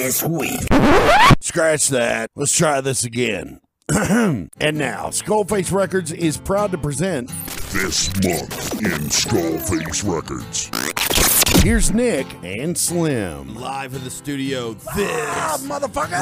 this week. Scratch that. Let's try this again. and now, Skullface Records is proud to present. This month in Skullface Records. Here's Nick and Slim. Live in the studio. This Ah, motherfucker!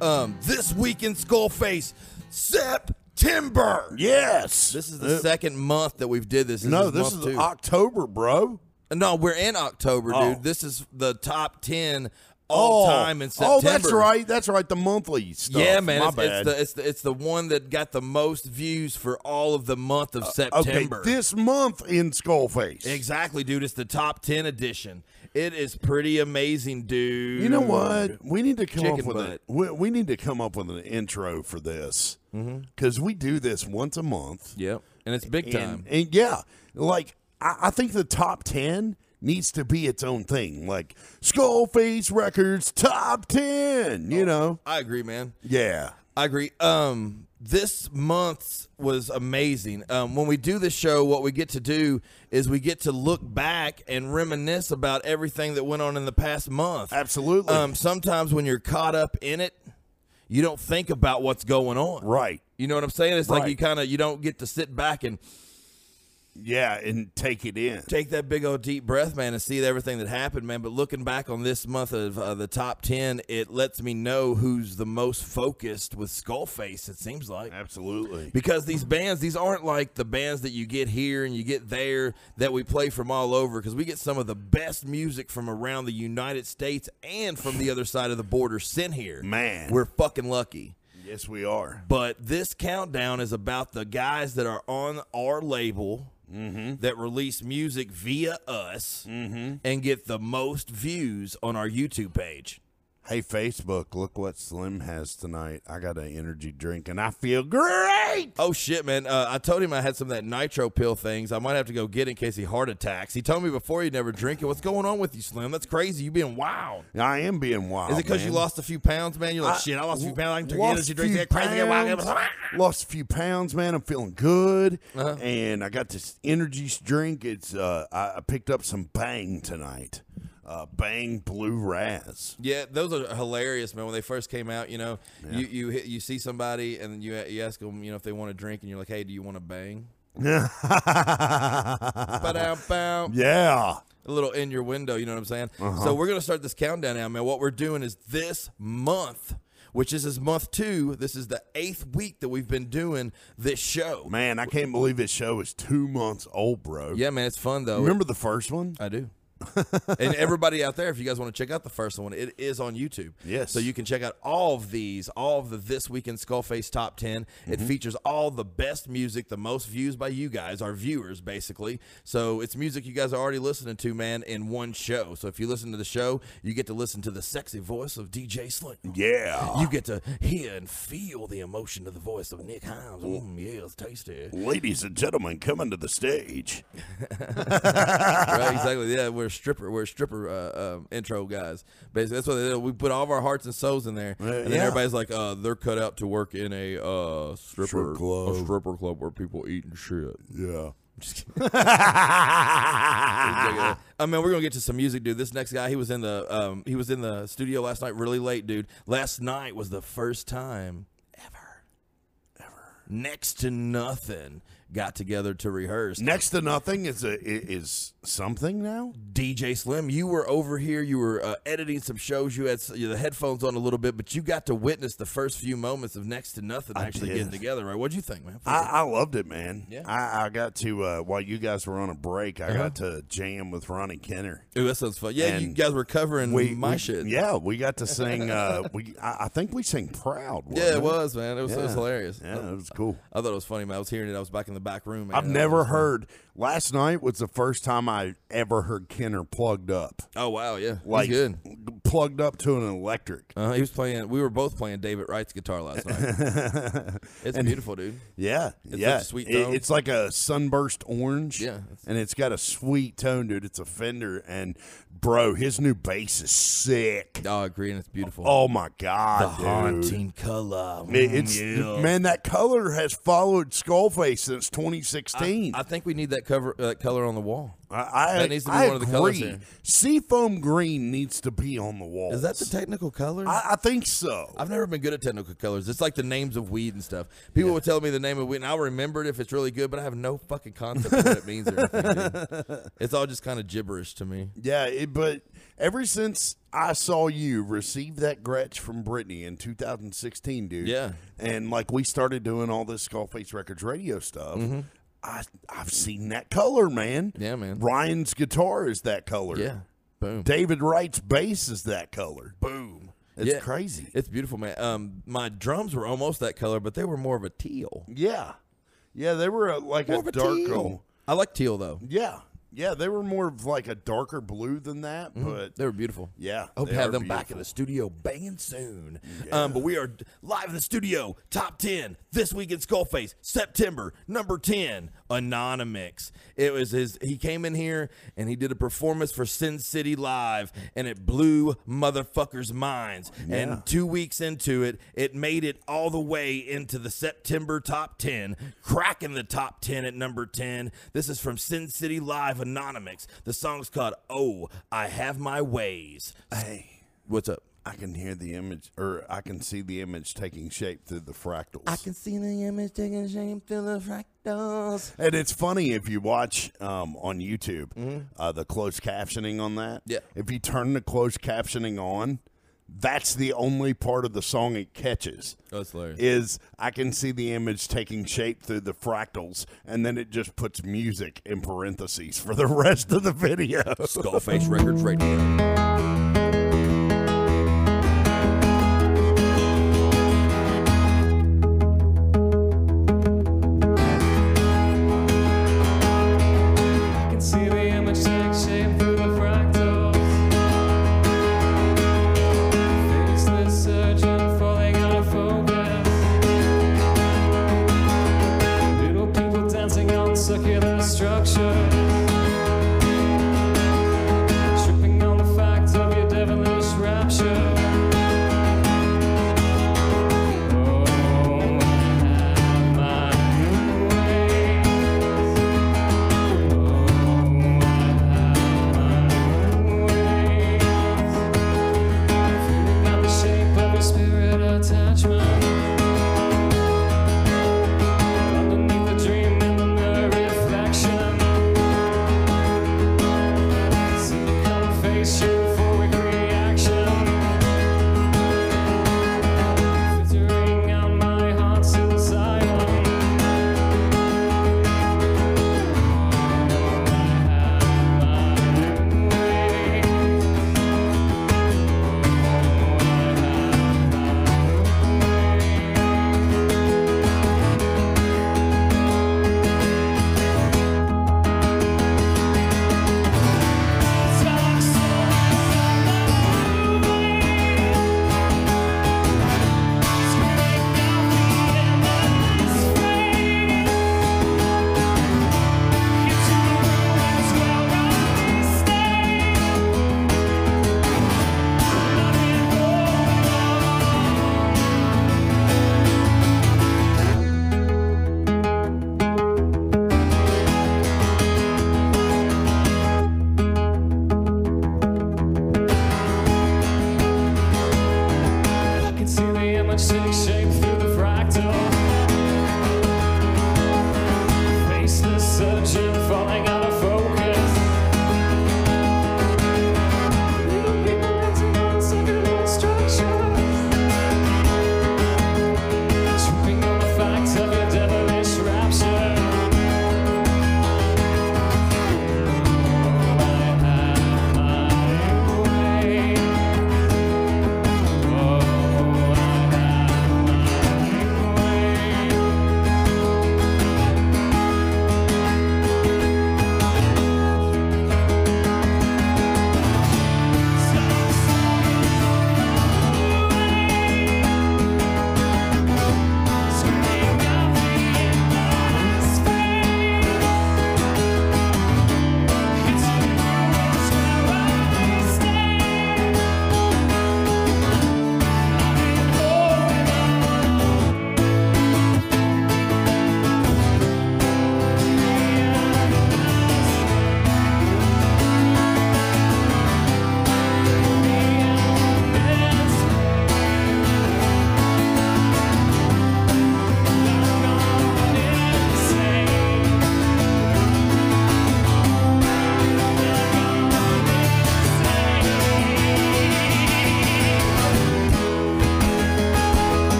um this week in Skullface September. Yes. This is the second month that we've did this. no, this month is two. October, bro. No, we're in October, Oh. dude. This is the top ten all time in September. Oh, that's right. That's right. The monthly stuff. Yeah, man, My it's, bad. it's the it's the it's the one that got the most views for all of the month of Uh, okay, September. this month in Skullface. exactly, dude. It's the top ten edition. It is pretty amazing, dude. You know what? We need to come up with butt. it. We, we need to come up with an intro for this because we do this once a month. Yep, and it's big time. And, and yeah, like I, I think the top ten needs to be its own thing. Like Skullface Records top ten. You know? I agree, man. Yeah. I agree. Um, this month was amazing. Um, when we do this show, what we get to do is we get to look back and reminisce about everything that went on in the past month. Absolutely. Um, sometimes when you're caught up in it, you don't think about what's going on. right. You know what I'm saying? It's like you kind of you don't get to sit back and Yeah, and take it in. take that big old deep breath, man, and see everything that happened, man. But looking back on this month of uh, the top ten, it lets me know who's the most focused with Skullface. It seems like. Absolutely. because these bands these aren't like the bands that you get here and you get there that we play from all over because we get some of the best music from around the united states and from the other side of the border sent here Man. we're fucking lucky Yes, we are. but this countdown is about the guys that are on our label Mm-hmm. that release music via us mm-hmm. and get the most views on our youtube page Hey, Facebook, look what Slim has tonight. I got an energy drink and I feel great. Oh shit, man! Uh, I told him I had some of that nitro pill things. I might have to go get in case he heart attacks. He told me before he'd never drink it. What's going on with you, Slim? That's crazy. You being wild. I am being wild. Is it because you lost a few pounds, man? You're like, I- shit, I lost a few pounds. I can drink energy few Get crazy. wild. pounds. Lost a few pounds, man. I'm feeling good, Uh-huh. and I got this energy drink. It's uh, I, I picked up some Bang tonight. Uh, Bang Blue Raz. Yeah, those are hilarious, man. When they first came out, you know, you you hit- you see somebody and you you ask them, you know, if they want to drink, and you're like, hey, do you want to bang? Yeah. a little in your window. You know what I'm saying? Uh-huh. So we're gonna start this countdown now, man. What we're doing is this month, which is this month two. This is the eighth week that we've been doing this show. Man, I can't believe this show is two months old, bro. Yeah, man, it's fun though. Remember the first one? I do. And everybody out there, if you guys want to check out the first one, it is on YouTube. Yes. So you can check out all of these, all of the This Week in Skullface Top 10. It Mm-hmm. features all the best music, the most views by you guys, our viewers, basically. So it's music you guys are already listening to, man, in one show. So if you listen to the show, you get to listen to the sexy voice of DJ Slim. Yeah. You get to hear and feel the emotion of the voice of Nick Himes. Mm, yeah, it's tasty. Ladies and gentlemen, coming to the stage. right, exactly. Yeah, we're stripper. We're stripper uh, um, intro guys. Basically, that's what they do. We put all of our hearts and souls in there, and then yeah. everybody's like, uh, "They're cut out to work in a uh, stripper Strip club. a stripper club where people eat and shit." Yeah. I mean, we're gonna get to some music, dude. This next guy, he was in the um, he was in the studio last night, really late, dude. Last night was the first time ever, ever, next to nothing, got together to rehearse. Next to nothing is a is something now. DJ Slim, you were over here. You were uh, editing some shows. You had the headphones on a little bit, but you got to witness the first few moments of Next to Nothing actually did. getting together. Right? What'd you think, man? I, I loved it, man. Yeah. I, I got to uh, while you guys were on a break, I got to jam with Ronnie Kenner. Ooh, that sounds fun. Yeah, you guys were covering my we- shit. Yeah, we got to sing. Uh, we I, I think we sang "Proud." Yeah, wasn't it was, man. It was, it was hilarious. Yeah, it was cool. I thought it was funny, man. I was hearing it. I was back in the back room. Man. I've never was fun. heard. Last night was the first time I ever heard Kenner plugged up, Oh wow, yeah, like He's good. plugged up to an electric. Uh, he was playing. We were both playing David Wright's guitar last night. it's beautiful, dude. Yeah, It's yeah. sweet It- tone. it's like a sunburst orange. Yeah, and it's got a sweet tone, dude. It's a Fender, and bro, his new bass is sick. Oh, I agree, and it's beautiful. Oh my god, the dude. haunting color. It- It's yeah. man, that color has followed Skullface since since 2016. I think we need that cover uh, color on the wall. I, I, That needs to be I one of the colors agree. here. Seafoam green needs to be on the wall. Is that the technical color? I, I think so. I've never been good at technical colors. It's like the names of weed and stuff. People would tell me the name of weed, and I'll remember it if it's really good, but I have no fucking concept of what it means or anything. dude. It's all just kind of gibberish to me. Yeah, it, but ever since I saw you receive that Gretsch from Brittany in 2016, dude. Yeah. And like we started doing all this Skullface Records radio stuff. Mm-hmm. I I've seen that color, man. Yeah, man. Ryan's guitar is that color. Yeah. Boom. David Wright's bass is that color. Boom. It's Yeah. crazy. It's beautiful, man. Um, my drums were almost that color, but they were more of a teal. yeah. Yeah, they were a, like More a dark. teal. I like teal though. Yeah. Yeah, they were more of like a darker blue than that, but They were beautiful. yeah. Hope to have them back in the studio banging soon. Um, but we are live in the studio. Top 10 this week in Skullface, September, number 10, Anonymix. It was his, he came in here and he did a performance for Sin City Live and it blew motherfuckers' minds. Yeah. And two weeks into it, it made it all the way into the September top 10, cracking the top 10 at number 10. This is from Sin City Live Anonymix. The song's called Oh, I Have My Ways. Hey. What's up? I can hear the image, or I can see the image taking shape through the fractals. I can see the image taking shape through the fractals. and it's funny if you watch um, on YouTube uh, the closed captioning on that. Mm-hmm. Yeah. If you turn the closed captioning on, that's the only part of the song it catches. Oh, that's hilarious. Is I can see the image taking shape through the fractals, and then it just puts music in parentheses for the rest of the video. Skullface Records Radio.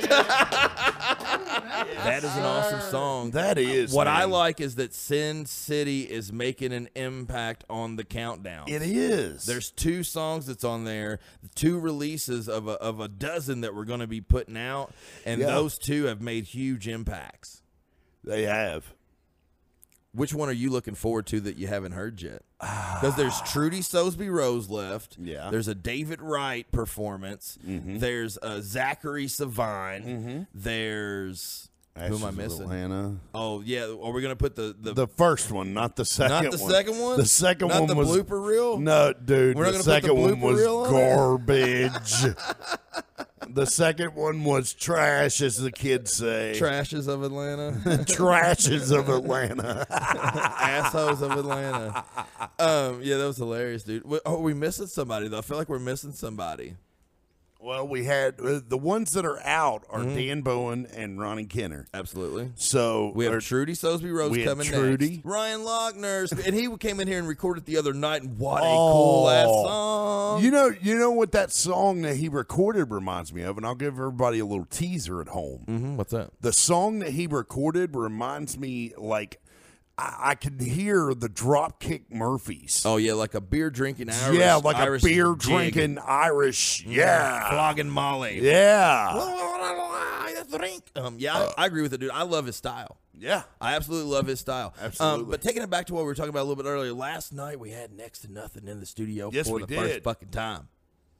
that is an awesome song. That is What I man. like is that Sin City is making an impact on the countdown. It is. There's two songs that's on there, two releases of a, of a dozen that we're going to be putting out, and Yeah. those two have made huge impacts. they have. Which one are you looking forward to that you haven't heard yet? Because there's Trudy Sosby Rose left. Yeah. There's a David Wright performance. Mm-hmm. There's a Zachary Savine. Mm-hmm. There's who am I missing? Atlanta. Oh yeah, are we gonna put the the, The first one, not the second not the one. second one? The second Not one the was blooper reel. No, dude. We're not the gonna put the second one blooper was reel on there? garbage. the second one was trash, as the kids say. Trashes of Atlanta, Trashes of Atlanta. assholes of Atlanta. Um, yeah, that was hilarious, dude. Oh, are we missing somebody though? I feel like we're missing somebody. Well, we had uh, the ones that are out are Mm-hmm. Dan Bowen and Ronnie Kenner. Absolutely. So We have or- Trudy Sosby Rose we have coming Trudy. next. Ryan Lochner, and he came in here and recorded the other night, and what a cool ass Oh. song! You know, you know what that song that he recorded reminds me of, and I'll give everybody a little teaser at home. Mhm, what's that? The song that he recorded reminds me like I, I could hear the Dropkick Murphys. Oh yeah, like a beer drinking Irish. yeah, like Irish a beer drinking Irish. Yeah, flogging Molly. yeah, Um, yeah, I, I agree with it, dude. I love his style. yeah. I absolutely love his style. Um, Absolutely. but taking it back to what we were talking about a little bit earlier, last night we had next to nothing in the studio Yes, for we the first did. fucking time.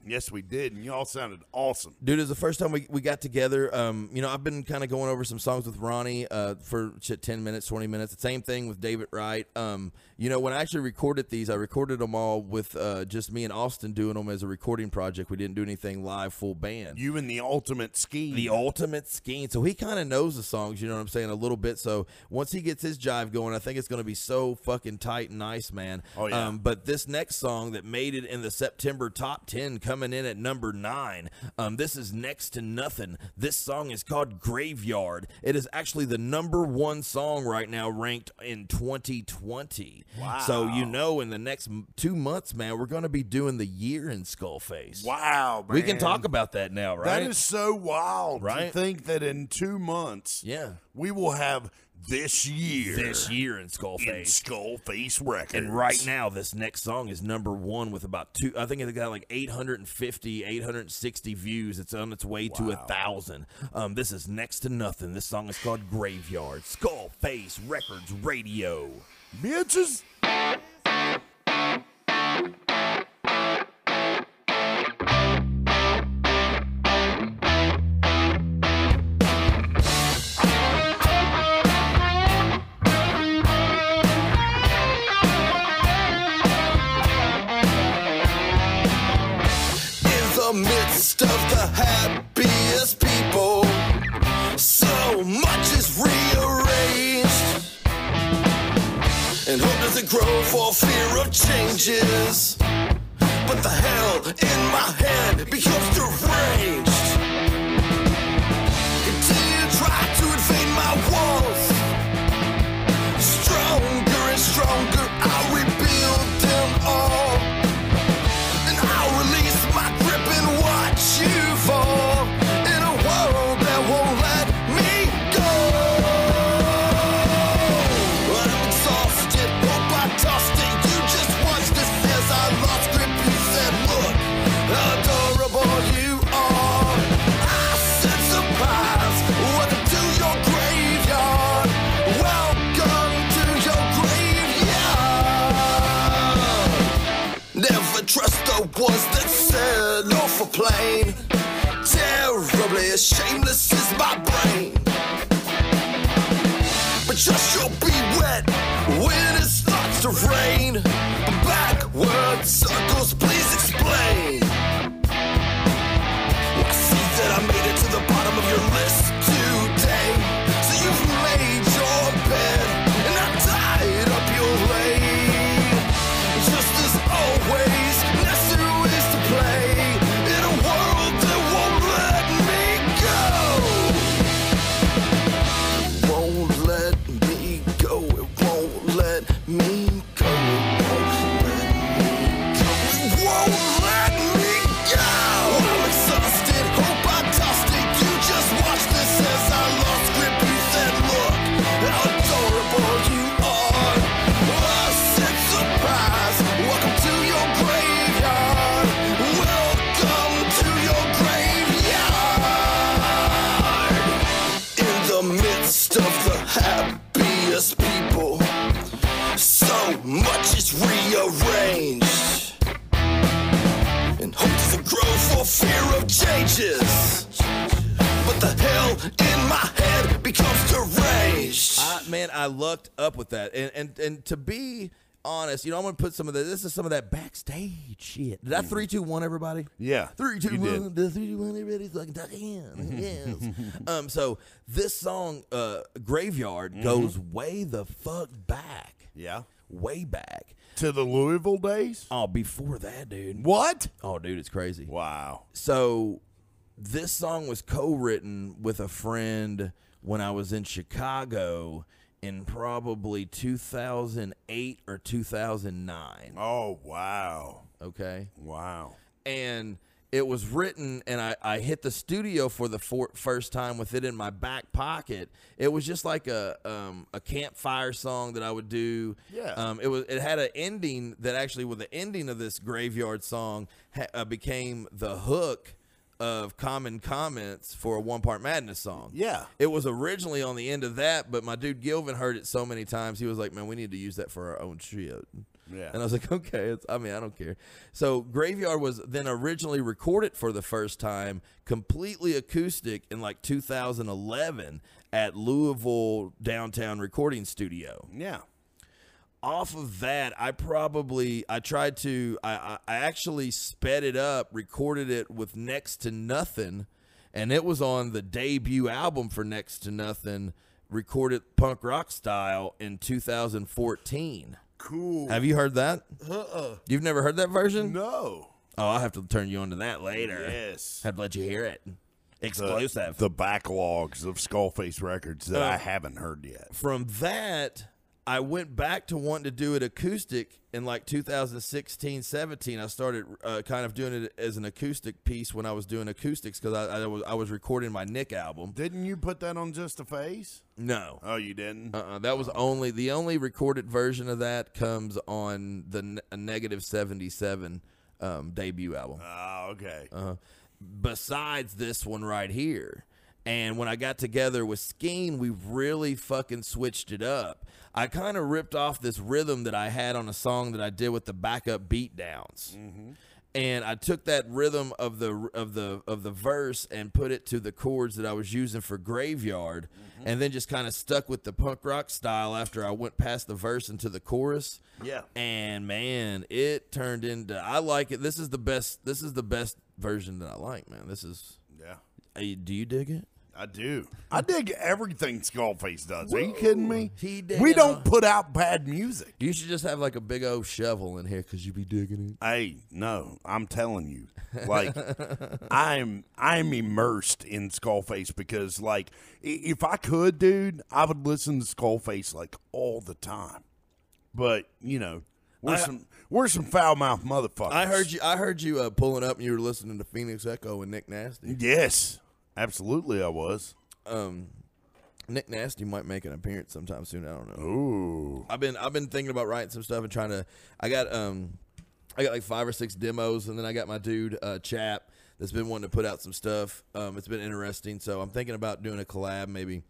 Yes, we did, and y'all sounded awesome. Dude, it was the first time we, we got together. Um, you know, I've been kind of going over some songs with Ronnie uh, for 10 minutes, 20 minutes. The same thing with David Wright. Um, you know, when I actually recorded these, I recorded them all with uh, just me and Austin doing them as a recording project. We didn't do anything live, full band. You and the ultimate scheme. the ultimate scheme. So he kind of knows the songs, you know what I'm saying, a little bit. So once he gets his jive going, I think it's going to be so fucking tight and nice, man. Oh, yeah. Um, but this next song that made it in the September top 10, coming in at number nine, um, this is next to nothing. This song is called Graveyard. It is actually the number one song right now, ranked in 2020. Wow. So you know, in the next two months, man, we're going to be doing the year in Skullface. wow, man. We can talk about that now, right? That is so wild Right? to think that in two months, yeah. we will have this year This year in in Skullface. Skullface Records. And right now, this next song is number one with about two. I think it got like 850, 860 views. It's on its way to a thousand. Um, this is next to nothing. This song is called Graveyard. Skullface Records Radio. Bitches. And grow for fear of changes. But the hell in my head becomes deranged. Plane. Terribly shameless is my brain. But just you'll be wet when it starts to rain. To be honest, you know, I'm gonna put some of the. This is some of that backstage shit. Did I three, two, one, everybody? Yeah, Three, two, one. The three, two, one. Everybody's fucking talking. Yes. um. So this song, uh, "Graveyard," Mm-hmm. goes way the fuck back. Yeah. Way back. To the Louisville days? Oh, before that, dude. What? Oh, dude, it's crazy. Wow. So this song was co-written with a friend when I was in Chicago in probably 2008 or 2009. Oh, wow. Okay. Wow. And it was written, and I, I hit the studio for the for, first time with it in my back pocket. It was just like a um, a campfire song that I would do. Yeah. Um, it was it had an ending that actually, with the ending of this graveyard song, ha- uh, became the hook of common comments for a one part madness song. Yeah. It was originally on the end of that, but my dude Gilvin heard it so many times, he was like, "Man, we need to use that for our own shit." Yeah. And I was like, "Okay, it's, I mean, I don't care." So Graveyard was then originally recorded for the first time, completely acoustic, in like 2011 at Louisville downtown recording studio Yeah. Off of that, I probably I tried to I, I actually sped it up, recorded it with next to nothing, and it was on the debut album for Next to Nothing, recorded punk rock style in 2014. Cool. Have you heard that? Uh-uh. You've never heard that version? no. Oh, I'll have to turn you on to that later. Yes. Have to let you hear it. The, Exclusive. the backlogs of Skullface records that Uh, I haven't heard yet. from that i went back to wanting to do it acoustic in like 2016 17 i started uh, kind of doing it as an acoustic piece when i was doing acoustics because I, I was i was recording my nick album Didn't you put that on Just a Face? no Oh, you didn't? uh-uh, that was only the only recorded version of that comes on the negative 77 um, debut album Oh, okay. uh, besides this one right here. And when I got together with Skeen, we really fucking switched it up. I kind of ripped off this rhythm that I had on a song that I did with the backup beat downs. Mm-hmm. And I took that rhythm of the of the of the verse and put it to the chords that I was using for Graveyard, mm-hmm. and then just kind of stuck with the punk rock style after I went past the verse into the chorus. Yeah. And man, it turned into I like it. This is the best. This is the best version that I like, man. This is. Yeah. Hey, do you dig it? I do. I dig everything Skullface does. Are you kidding me? He dig we don't put out bad music. You should just have like a big old shovel in here because you'd be digging it. Hey, no, I'm telling you. Like I'm I'm immersed in Skullface because like i- if I could, dude, I would listen to Skullface like all the time. But, you know, we're I- some we're some foul mouth motherfuckers. I heard you. I heard you uh, pulling up and you were listening to Phoenix Echo and Nick Nasty. Yes. Absolutely I was. Um, Nick Nasty might make an appearance sometime soon. I don't know. Ooh. I've been I've been thinking about writing some stuff and trying to. I got um, I got like five or six demos, and then I got my dude uh, Chap that's been wanting to put out some stuff. Um, it's been interesting, so I'm thinking about doing a collab, maybe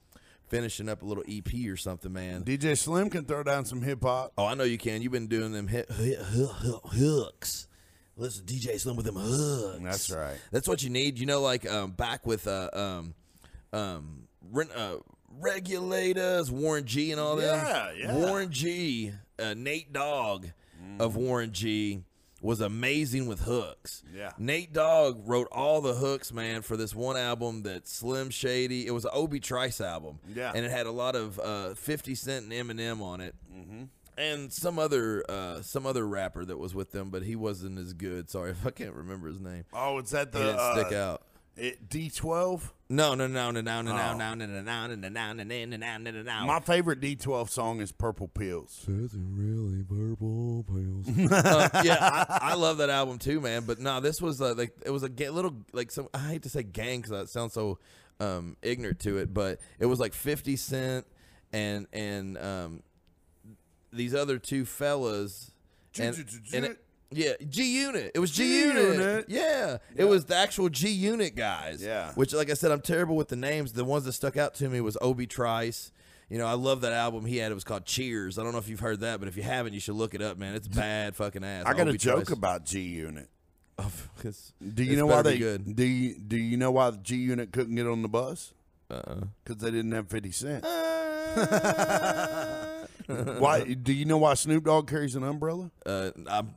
finishing up a little EP or something, man. DJ Slim can throw down some hip hop. Oh, I know you can. You've been doing them hit, hit, hook- hook- hooks. Listen, DJ Slim with them hooks. That's right. That's what you need. You know, like um, back with uh, um, um, uh, regulators, Warren G, and all that. Yeah, yeah. Warren G, uh, Nate Dogg of Warren G was amazing with hooks. Yeah. Nate Dogg wrote all the hooks, man, for this one album that Slim Shady. It was an Obi Trice album. Yeah. and it had a lot of uh, Fifty Cent and Eminem on it. Mm-hmm. And some other uh, some other rapper that was with them, but he wasn't as good. Sorry if I can't remember his name. Oh, is that the He didn't stick uh, out. It, D12? No, no, no, no, no, no, no, Oh. no, no, no, no, no, no, no, no, no, no, no, no, no. My favorite D12 song is Purple Pills. really purple pills. uh, yeah, I, I love that album too, man. But no, this was uh, like it was a ga- little like some. I hate to say gang because that sounds so um, ignorant to it, but it was like Fifty Cent and and um, these other two fellas. And, and it- yeah, G Unit. It was G Unit. G-Unit. Yeah. it was the actual G Unit guys. Yeah. which, like I said, I'm terrible with the names. The ones that stuck out to me was Obi Trice. You know, I love that album he had. It was called Cheers. I don't know if you've heard that, but if you haven't, you should look it up, man. It's bad fucking ass. I got a hope joke try- about G Unit. Do you know why they good? do? You, do you know why G Unit couldn't get on the bus? Uh-uh. Because they didn't have fifty cent. why? Do you know why Snoop Dogg carries an umbrella? Uh, I'm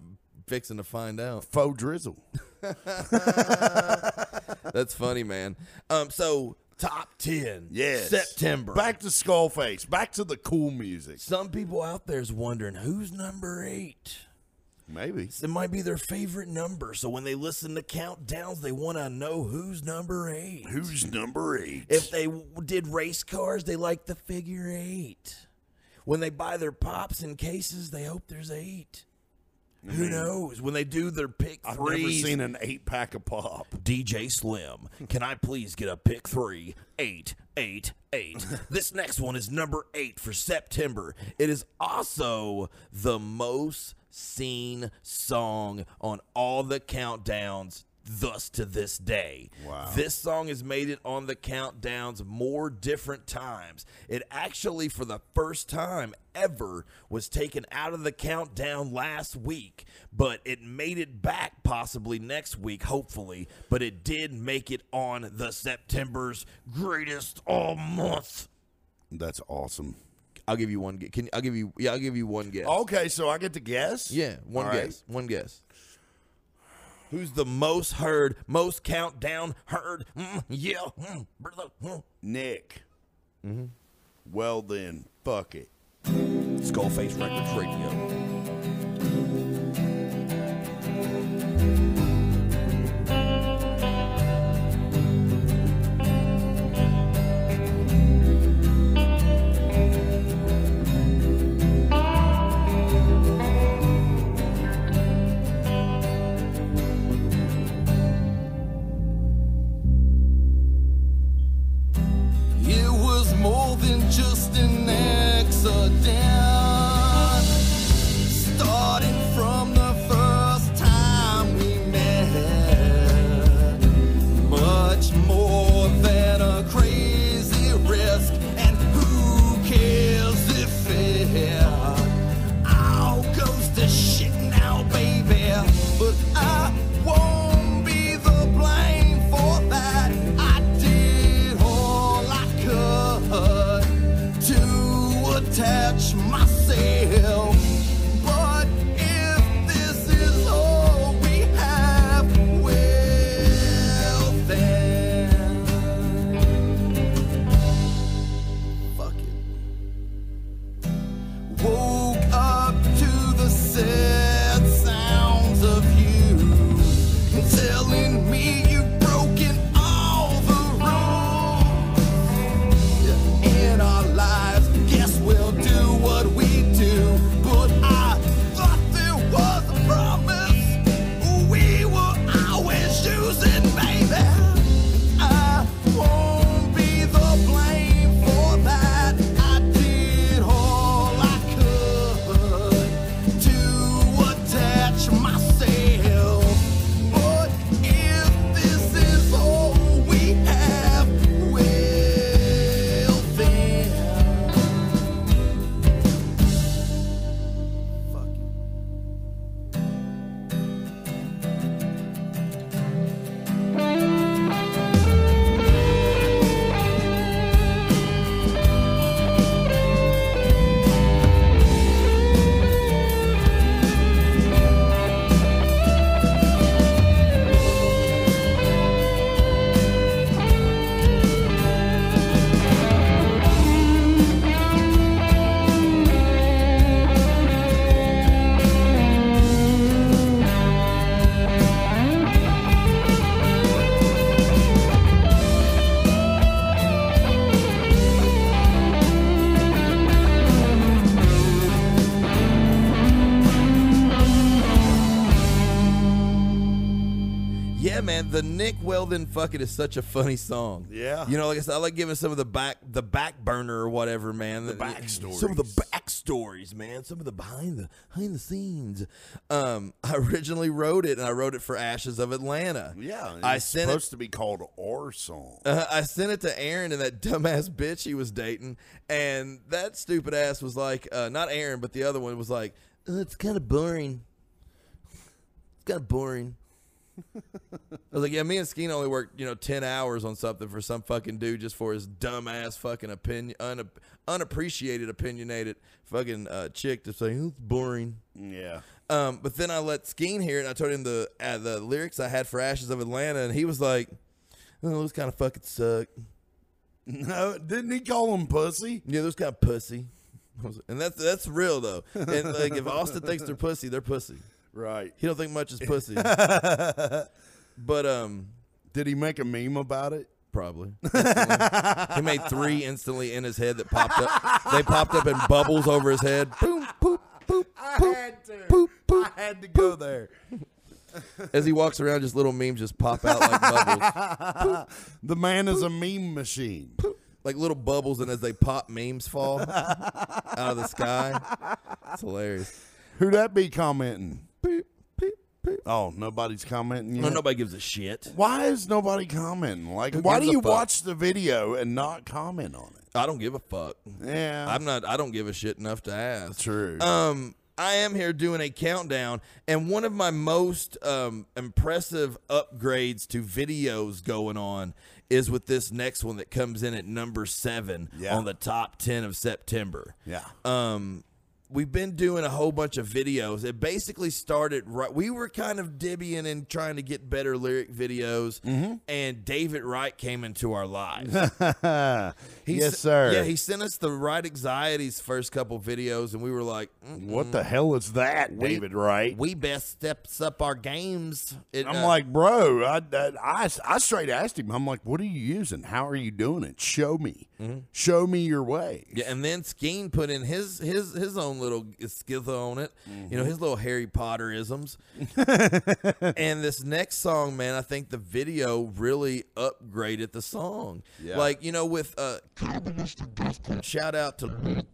fixing to find out. Faux drizzle. That's funny, man. Um, so top ten, Yes. September. Back to Skullface. Back to the cool music. Some people out there's wondering who's number eight. Maybe. It might be their favorite number. So when they listen to countdowns, they want to know who's number eight. Who's number eight? If they w- did race cars, they like the figure eight. When they buy their pops in cases, they hope there's eight. Who knows? When they do their pick I've never threes, seen an eight pack of pop. DJ Slim, can I please get a pick three? Eight, eight, eight. this next one is number eight for September. It is also the most seen song on all the countdowns thus to this day. Wow. This song has made it on the countdowns more different times. It actually, for the first time ever, was taken out of the countdown last week, but it made it back possibly next week, hopefully. But it did make it on the September's greatest all month. That's awesome. I'll give you one. Can I'll give you? Yeah, I'll give you one guess. Okay, so I get to guess? Yeah, one All right. guess. One guess. Who's the most heard, most countdown heard? Mm, yeah, mm, brother, mm. Nick. Mm-hmm. Well then, fuck it. Skullface Records Radio. Just an the Nick Weldon "Fuck It" is such a funny song. Yeah. you know, like I said, I like giving some of the back, the back burner or whatever, man. The backstories. some of the backstories, man. Some of the behind the behind the scenes. Um, I originally wrote it, and I wrote it for Ashes of Atlanta. Yeah, I it's sent it supposed to be called our song. uh, I sent it to Aaron and that dumbass bitch he was dating, and that stupid ass was like, uh, not Aaron, but the other one was like, "Uh, it's kind of boring. It's kind of boring. I was like, yeah, me and Skeen only worked, you know, ten hours on something for some fucking dude just for his dumbass fucking opinion, un- unappreciated, opinionated fucking uh, chick to say "Oh, it's boring. yeah. Um, but then I let Skeen hear it, and I told him the uh, the lyrics I had for Ashes of Atlanta, and he was like, "Oh, those kind of fucking suck." No, didn't he call him pussy? Yeah, those kind of pussy. And that's that's real though. And like if Austin thinks they're pussy, they're pussy. Right. He don't think much is pussy. but um, Did he make a meme about it? probably he made three instantly in his head that popped up. They popped up in bubbles over his head. Boom, poop, poop, poop, poop, poop. I had to go there. As he walks around, just little memes just pop out like bubbles, The man is a meme machine. like little bubbles, and as they pop, memes fall out of the sky. It's hilarious. Who that be commenting? Beep, beep, beep. Oh, nobody's commenting No, nobody gives a shit. Why is nobody commenting? Like, Who why gives do a you fuck? watch the video and not comment on it? I don't give a fuck. Yeah, I'm not. I don't give a shit enough to ask. true. Um, I am here doing a countdown, and one of my most um, impressive upgrades to videos going on is with this next one that comes in at number seven Yeah. on the top ten of September. yeah. Um, we've been doing a whole bunch of videos. It basically started right. We were kind of dibbying and trying to get better lyric videos, Mm-hmm. and David Wright came into our lives. He yes, sir. Yeah, he sent us the right anxieties first couple videos, and we were like, mm, what the hell is that, David Wright? we best steps up our games. It, I'm uh, like, bro, I, I, I straight asked him, I'm like, what are you using? How are you doing it? Show me. Mm-hmm. Show me your way. yeah, and then Skeen put in his his his own little skill on it. You Mm-hmm. know, his little Harry Potter isms. and this next song, man, I think the video really upgraded the song. Yeah. Like you know, with uh, shout out to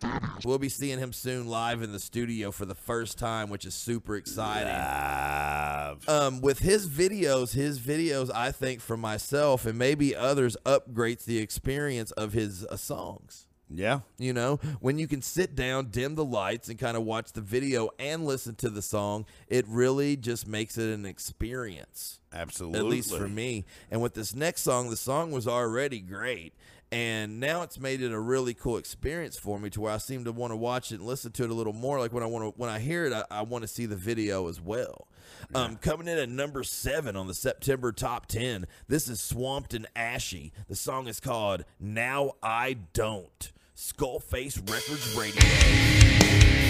we'll be seeing him soon live in the studio for the first time, which is super exciting. Live. um, with his videos, his videos, I think for myself and maybe others, upgrades the experience of his uh, songs. Yeah. You know, when you can sit down, dim the lights, and kind of watch the video and listen to the song, it really just makes it an experience. Absolutely. At least for me. And with this next song, the song was already great. And now it's made it a really cool experience for me to where I seem to want to watch it and listen to it a little more. Like when I want to, when I hear it, I, I want to see the video as well. Um, coming in at number seven on the September top 10, this is Swamped and Ashy. The song is called Now I Don't. Skullface Records Radio.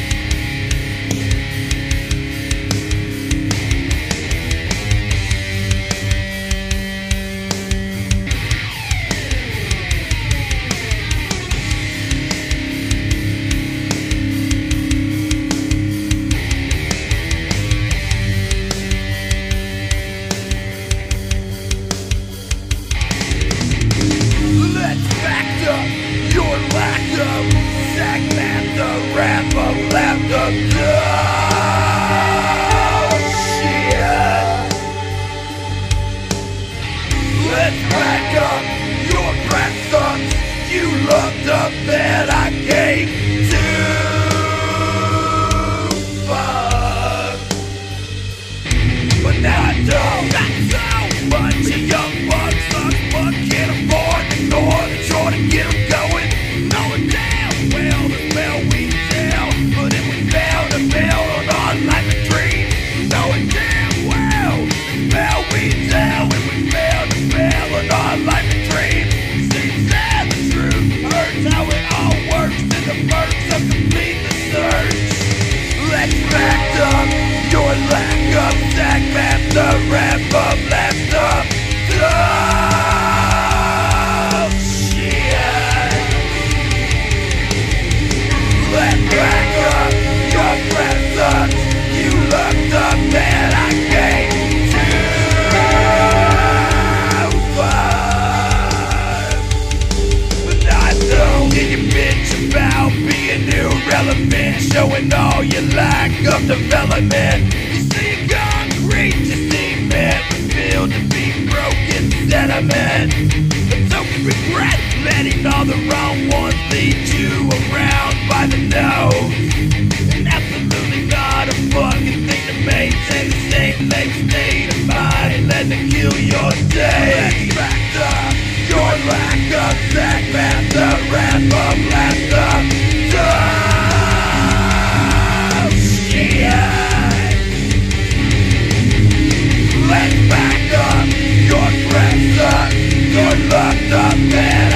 Locked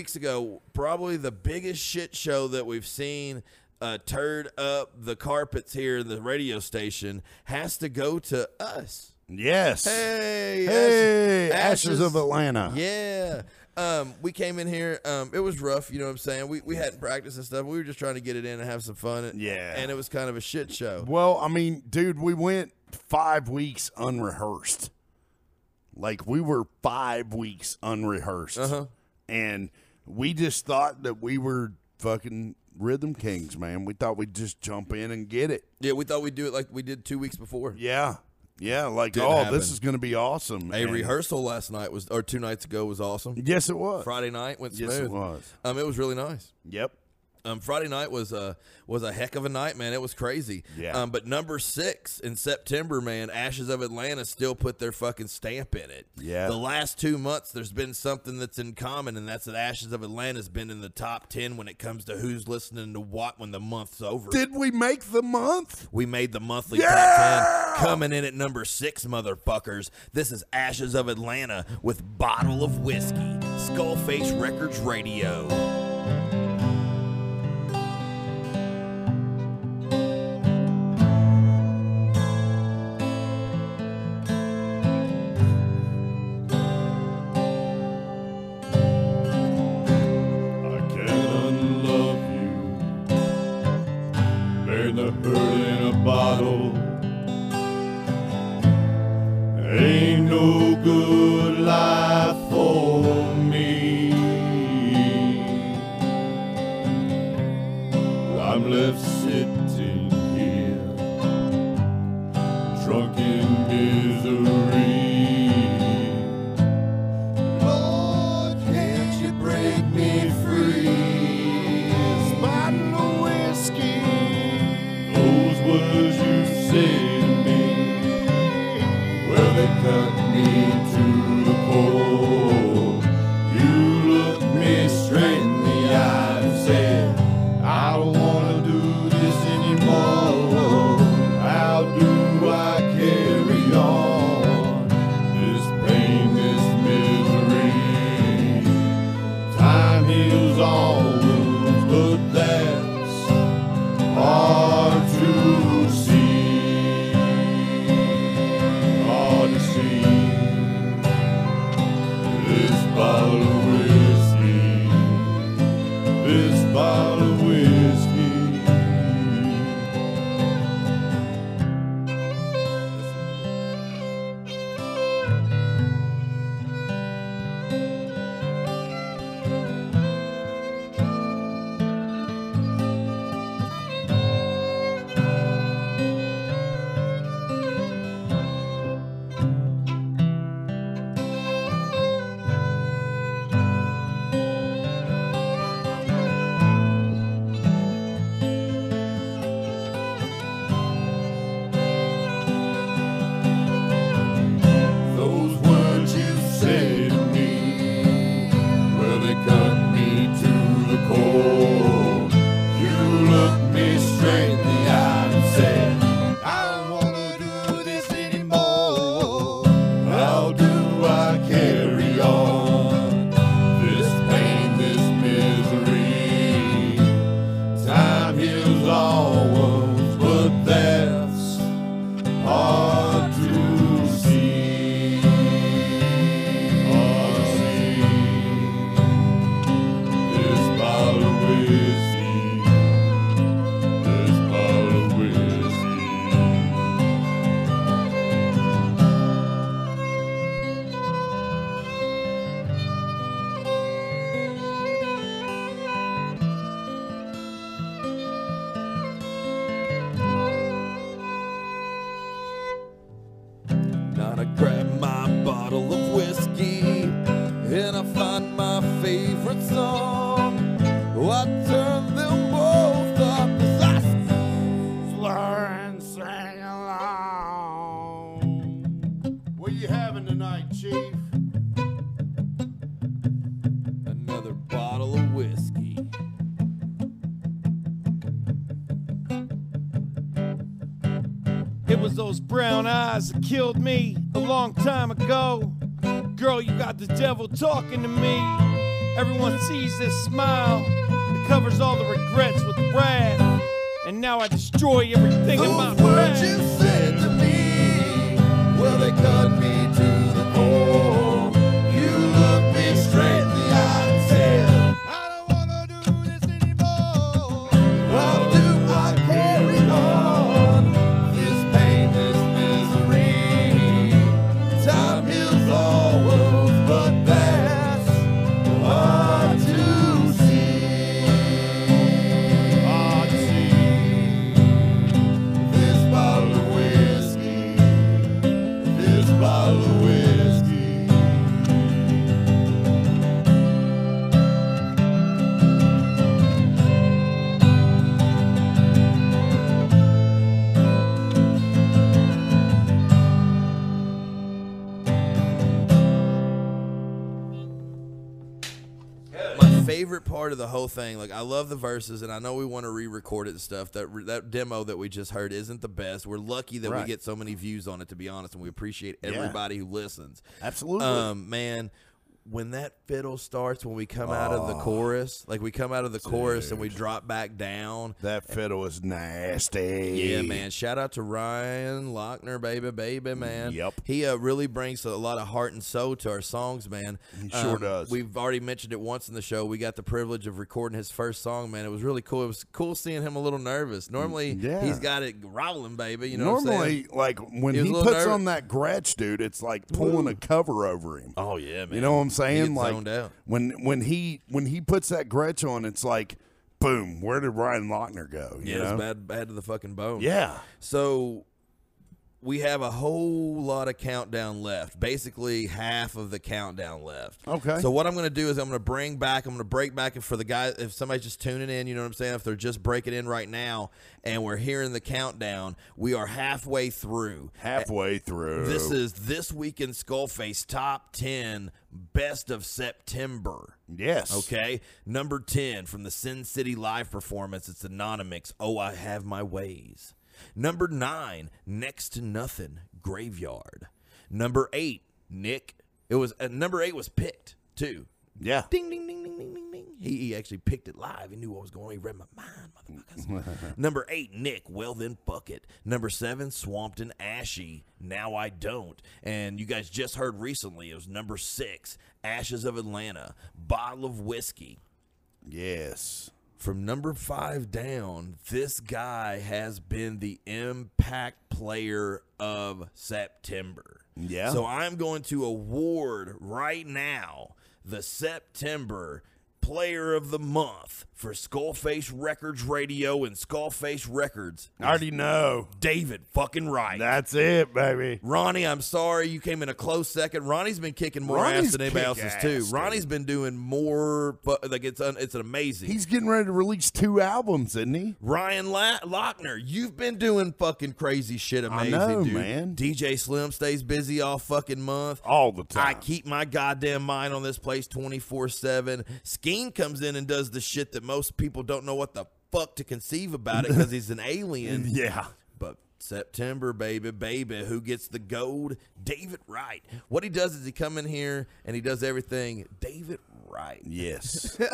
weeks ago, probably the biggest shit show that we've seen uh, turd up the carpets here in the radio station has to go to us. Yes. Hey, Hey, Ashes of Atlanta. Yeah. Um, we came in here. Um, it was rough. You know what I'm saying? We, we hadn't practiced and stuff. We were just trying to get it in and have some fun. And- Yeah. And it was kind of a shit show. Well, I mean, dude, we went five weeks unrehearsed. Like we were five weeks unrehearsed, Uh-huh. and we just thought that we were fucking rhythm kings, man. We thought we'd just jump in and get it. Yeah, we thought we'd do it like we did two weeks before. Yeah, yeah. Like, Didn't oh, happen. this is gonna be awesome. A And- rehearsal last night was, or two nights ago was awesome. Yes, it was. Friday night went smooth. Yes, it was. Um, it was really nice. Yep. Um, Friday night was a was a heck of a night, man. It was crazy. Yeah. Um, but number six in September, man, Ashes of Atlanta still put their fucking stamp in it. Yeah. The last two months, there's been something that's in common, and that's that Ashes of Atlanta's been in the top ten when it comes to who's listening to what when the month's over. Did we make the month? We made the monthly Yeah! top 10. Coming in at number six, motherfuckers. This is Ashes of Atlanta with Bottle of Whiskey. Skullface Records Radio. Killed me a long time ago. Girl, you got the devil talking to me. Everyone sees this smile that covers all the regrets with wrath. And now I destroy everything in my Those words you said to me, well, they cut me to the core. Part of the whole thing, like I love the verses, and I know we want to re-record it and stuff. That that demo that we just heard isn't the best. We're lucky that we get so many views on it, to be honest, and we appreciate everybody who listens. Absolutely. Um, man, when that fiddle starts, when we come out of the chorus, like we come out of the chorus and we drop back down. That fiddle is nasty. Yeah, man. Shout out to Ryan Lochner, baby, baby, man. Yep. He uh, really brings a lot of heart and soul to our songs, man. He sure does. We've already mentioned it once in the show. We got the privilege of recording his first song, man. It was really cool. It was cool seeing him a little nervous. Normally, Yeah. he's got it rolling, baby. You know what I'm Normally, saying? like when He was he, a little puts nervous. on that Gretsch, dude, it's like pulling a cover over him. Oh yeah, man. You know what I'm He saying? Like when when he when he puts that Gretsch on, it's like, boom, where did Ryan Lochner go? You Yeah, know? it's bad, bad to the fucking bone. Yeah. So we have a whole lot of countdown left. Basically, half of the countdown left. Okay. So what I'm going to do is I'm going to bring back. I'm going to break back, and for the guys, if somebody's just tuning in, you know what I'm saying. If they're just breaking in right now, and we're hearing the countdown, we are halfway through. Halfway through. This is this week in Skullface top ten best of September. yes. Okay. Number 10 from the Sin City live performance. It's Anonymous. Oh, I have my ways. Number 9, Next to Nothing, Graveyard. Number 8, Nick. It was uh, number 8 was picked, too. Yeah. Ding ding ding ding ding ding ding. He, he actually picked it live. He knew what was going on. He read my mind, motherfuckers. Number eight, Nick. Well then, fuck it. Number seven, Swamped and Ashy. Now I don't. And you guys just heard recently. It was number six, Ashes of Atlanta. Bottle of whiskey. Yes. From number five down, this guy has been the impact player of September. Yeah. So I'm going to award right now the September Player of the Month for Skullface Records Radio and Skullface Records. I already know. David fucking Wright. That's it, baby. Ronnie, I'm sorry you came in a close second. Ronnie's been kicking more ass than anybody else's ass, too. dude. Ronnie's been doing more, but like it's un, it's an amazing. He's getting ready to release two albums, isn't he? Ryan La- Lochner, you've been doing fucking crazy shit amazing, know, dude. man. DJ Slim stays busy all fucking month. All the time. I keep my goddamn mind on this place 24 7. Comes in and does the shit that most people don't know what the fuck to conceive about it because he's an alien. Yeah. But September, baby, baby, who gets the gold? David Wright. What he does is he come in here and he does everything. David Wright. Yes.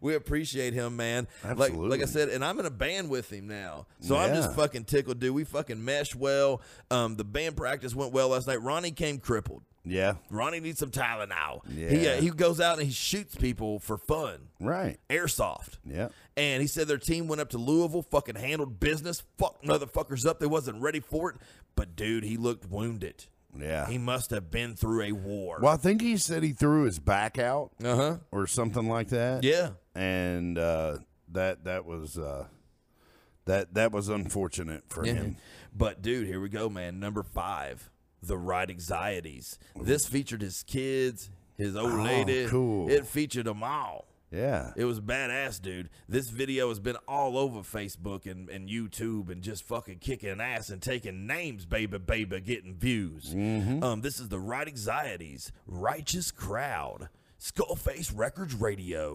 We appreciate him, man. Like, Absolutely. like I said, and I'm in a band with him now, so I'm just fucking tickled, dude. We fucking mesh well. Um, the band practice went well last night. Ronnie came crippled. Yeah. Ronnie needs some Tylenol. He Yeah. uh, he goes out and he shoots people for fun, Right. airsoft. Yeah. And he said their team went up to Louisville, fucking handled business, fucked motherfuckers up. They wasn't ready for it. But dude, he looked wounded. Yeah. He must have been through a war. Well, I think he said he threw his back out Uh huh. or something like that. Yeah. And uh, that that was uh, that that was unfortunate for Yeah. him. But dude, here we go, man. Number five, the right anxieties. This featured his kids, his old oh, lady. Cool. It featured them all. Yeah. It was badass, dude. This video has been all over Facebook and, and YouTube and just fucking kicking ass and taking names, baby, baby, getting views. Mm-hmm. Um, this is the Right Anxieties, Righteous Crowd, Skullface Records Radio.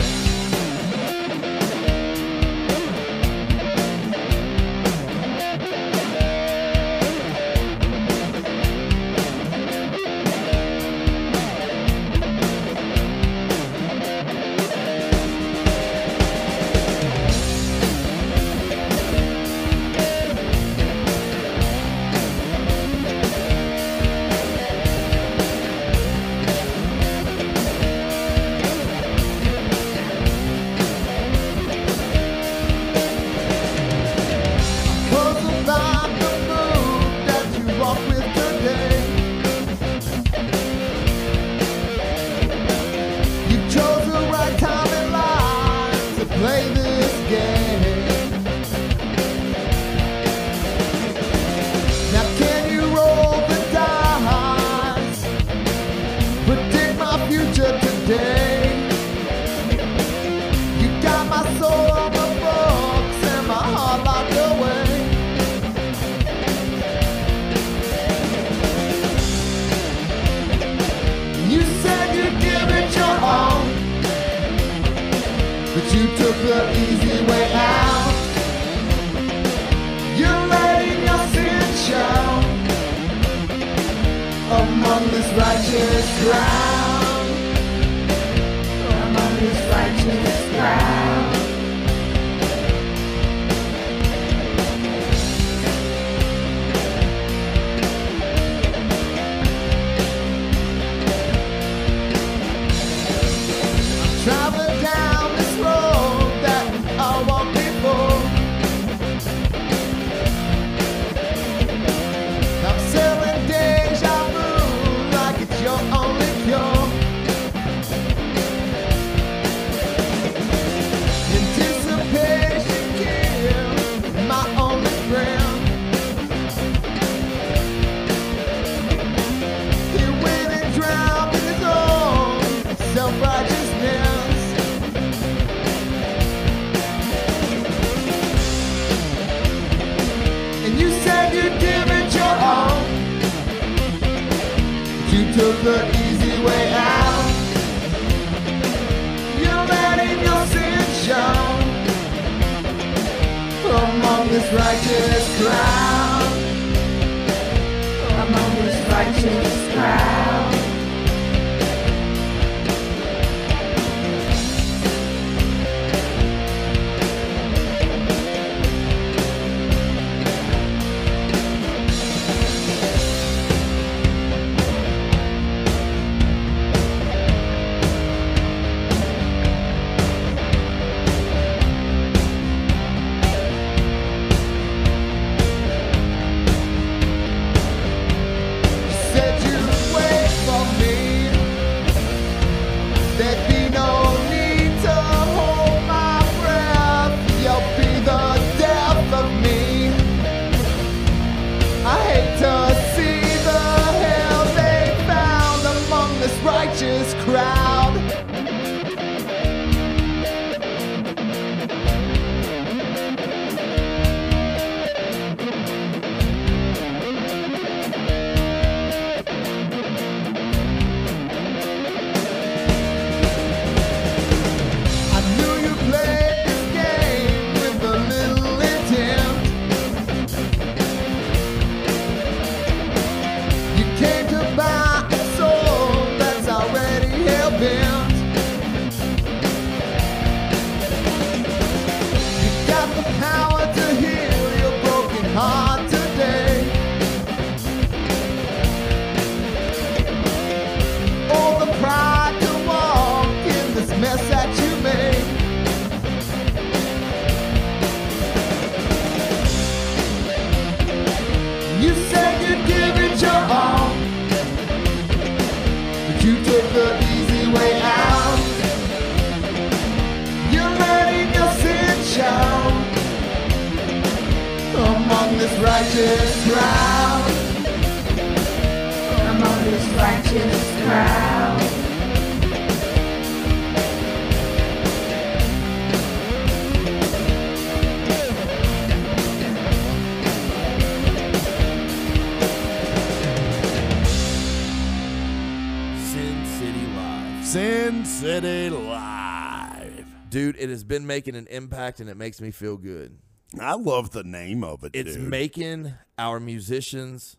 It has been making an impact and it makes me feel good. I love the name of it, It's dude. making our musicians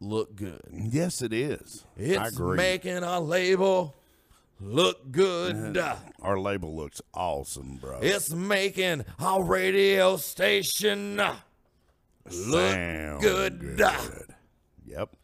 look good. yes, it is. It's making our label look good. Our label looks awesome, bro. It's making our radio station look Sound good. Yep.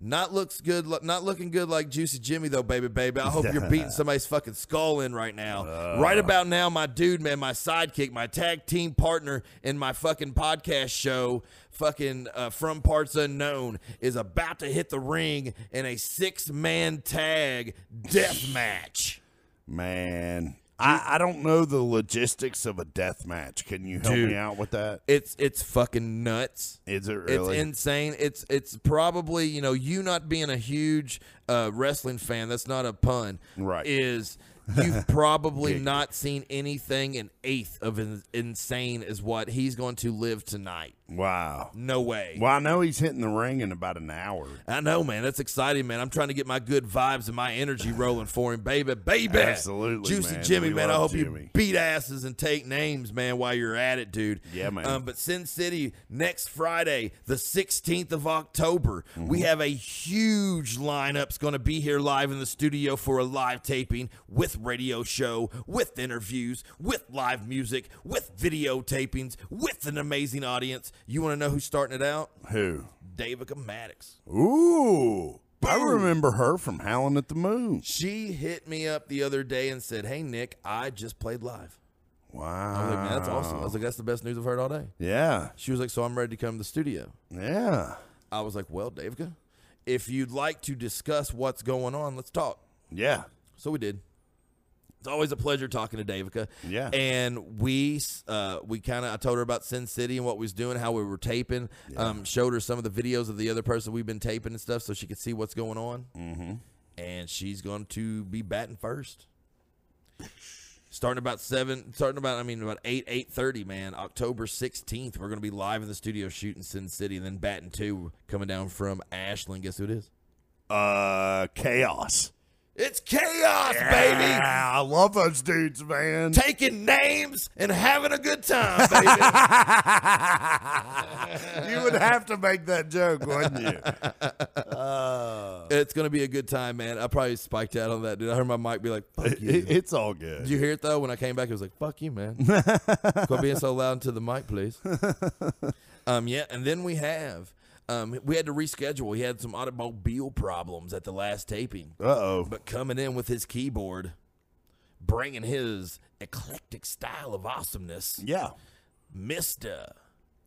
Not looks good. Not looking good like Juicy Jimmy though, baby, baby. I hope you're beating somebody's fucking skull in right now. right about now, my dude, man, my sidekick, my tag team partner in my fucking podcast show, fucking uh, from parts unknown, is about to hit the ring in a six man tag death match. Man. I, I don't know the logistics of a death match. Can you help Dude. me out with that? It's it's fucking nuts. Is it really? It's insane. It's it's probably you know you not being a huge uh, wrestling fan. That's not a pun. Right. Is you've probably not seen anything an eighth of in, insane as what he's going to live tonight. Wow. No way. Well, I know he's hitting the ring in about an hour. I know, man. That's exciting, man. I'm trying to get my good vibes and my energy rolling for him, baby, baby. Absolutely, Juicy man. Jimmy, We man. I hope you beat asses and take names, man, while you're at it, dude. Yeah, man. Um, but Sin City next Friday, the 16th of October, we Mm-hmm. have a huge lineup's going to be here live in the studio for a live taping with radio show, with interviews, with live music, with video tapings, with an amazing audience. You want to know who's starting it out? Who? Davica Maddox. Ooh. I remember her from Howling at the Moon. She hit me up the other day and said, "Hey Nick, I just played live." Wow. I was like, "Man, that's awesome." I was like, "That's the best news I've heard all day." Yeah. She was like, "So I'm ready to come to the studio." Yeah. I was like, "Well, Davica, if you'd like to discuss what's going on, let's talk." Yeah. So we did. It's always a pleasure talking to Davica. Yeah. And we uh, we kind of I told her about Sin City and what we was doing, how we were taping. Um, showed her some of the videos of the other person we've been taping and stuff, so she could see what's going on. Mm-hmm. And she's going to be batting first. Starting about seven, starting about I mean about eight eight thirty, man. October sixteenth, we're gonna be live in the studio shooting Sin City, and then batting two coming down from Ashland. Guess who it is? Uh, Chaos. It's chaos, baby. Yeah, I love those dudes, man. taking names and having a good time, baby. you would have to make that joke, wouldn't you? it's gonna be a good time, man. I probably spiked out on that, dude. I heard my mic be like, "Fuck you." It- it's all good. Did you hear it though? When I came back, it was like, "Fuck you, man." Quit being so loud into the mic, please. um, yeah, and then we have. Um, we had to reschedule. He had some automobile problems at the last taping. Uh oh. But coming in with his keyboard, bringing his eclectic style of awesomeness, Yeah. Mister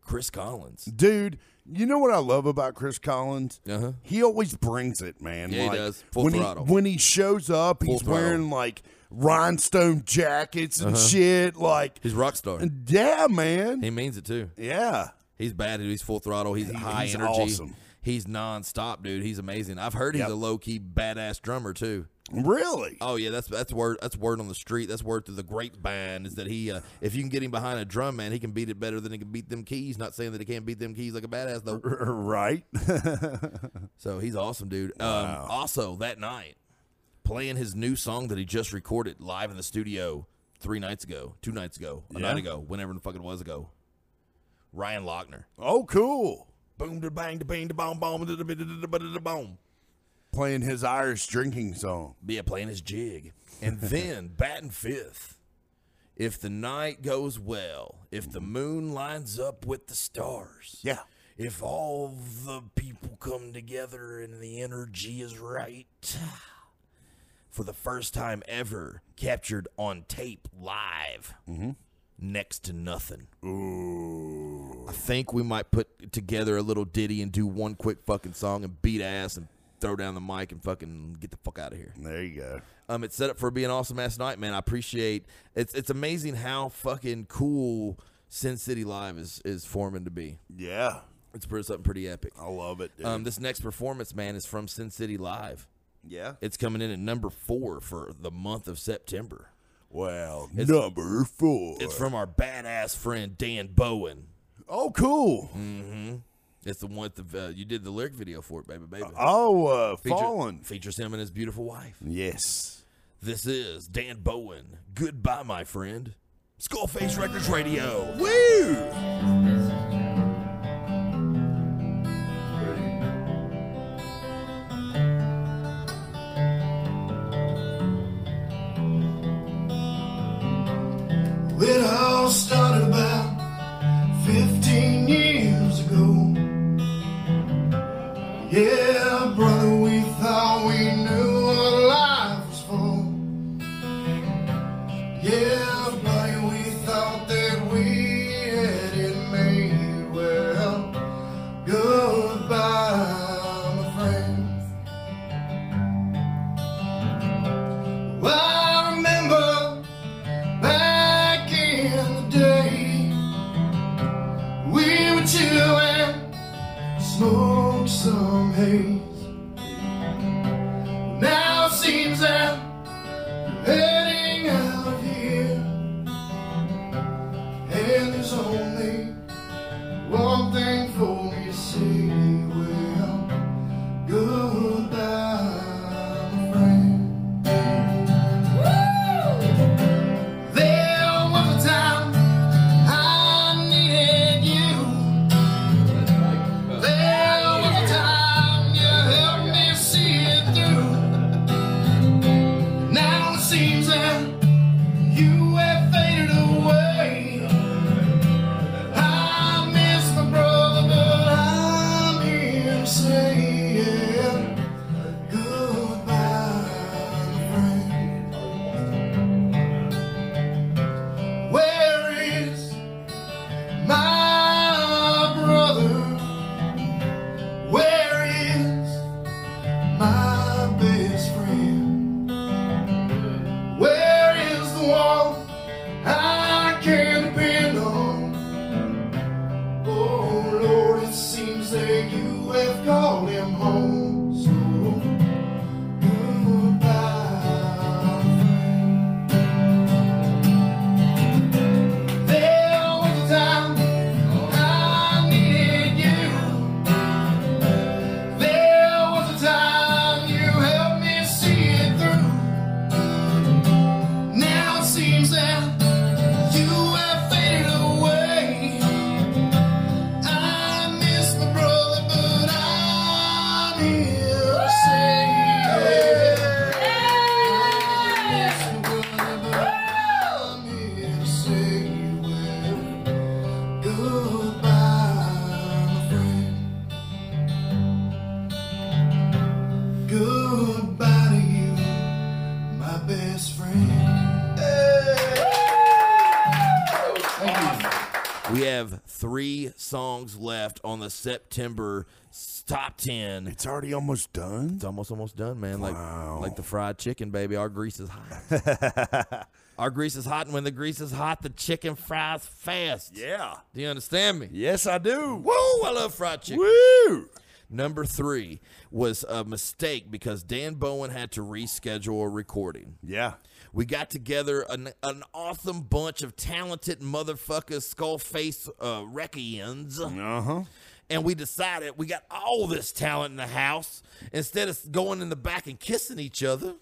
Chris Collins. Dude, you know what I love about Chris Collins? Uh-huh. He always brings it, man. Yeah, he does. Full when throttle. He, when he shows up, he's throttle. wearing like rhinestone jackets Uh-huh. and shit. Like, He's rock star. yeah, man. He means it too. yeah. He's bad, dude. He's full throttle. He's He- high he's energy. awesome. He's nonstop, dude. He's amazing. I've heard he's Yep. a low key badass drummer too. Really? Oh yeah, that's that's word that's word on the street. That's word through the grapevine is that he uh, if you can get him behind a drum, man, he can beat it better than he can beat them keys. Not saying that he can't beat them keys like a badass though. right. So he's awesome, dude. Um, also that night, playing his new song that he just recorded live in the studio three nights ago, two nights ago, a Yeah. night ago, whenever the fuck it was ago. Ryan Lochner. oh, cool. Boom da bang da bang da boom boom da da da da da da da boom. Playing his Irish drinking song. Yeah, playing his jig. And then batting fifth. If the night goes well, if the moon lines up with the stars, Yeah. if all the people come together and the energy is right, for the first time ever, captured on tape live, mm-hmm. Next to nothing. Ooh. I think we might put together a little ditty and do one quick fucking song and beat ass and throw down the mic and fucking get the fuck out of here. There you go. Um, it's set up for being awesome ass night, man. I appreciate it's it's amazing how fucking cool Sin City Live is is forming to be. Yeah. It's pretty, something pretty epic. I love it, dude. Um, this next performance, man, is from Sin City Live. Yeah. It's coming in at number four for the month of September. Well, number four. It's from our badass friend Dan Bowen. oh, cool. It's the one that uh, you did the lyric video for it, baby, baby. Oh, uh, Feature- fallen. features him and his beautiful wife. Yes. This is Dan Bowen. Goodbye, my friend. Skullface Records Radio. Woo! My the September top 10. It's already almost done. It's almost almost done, man. Like like the fried chicken, baby. Our grease is hot. Our grease is hot, and when the grease is hot, the chicken fries fast. Yeah. Do you understand me? Yes, I do. Woo! I love fried chicken. Woo! Number three was a mistake because Dan Bowen had to reschedule a recording. Yeah. We got together an, an awesome bunch of talented motherfuckers, skull face uh. Uh huh. And we decided we got all this talent in the house instead of going in the back and kissing each other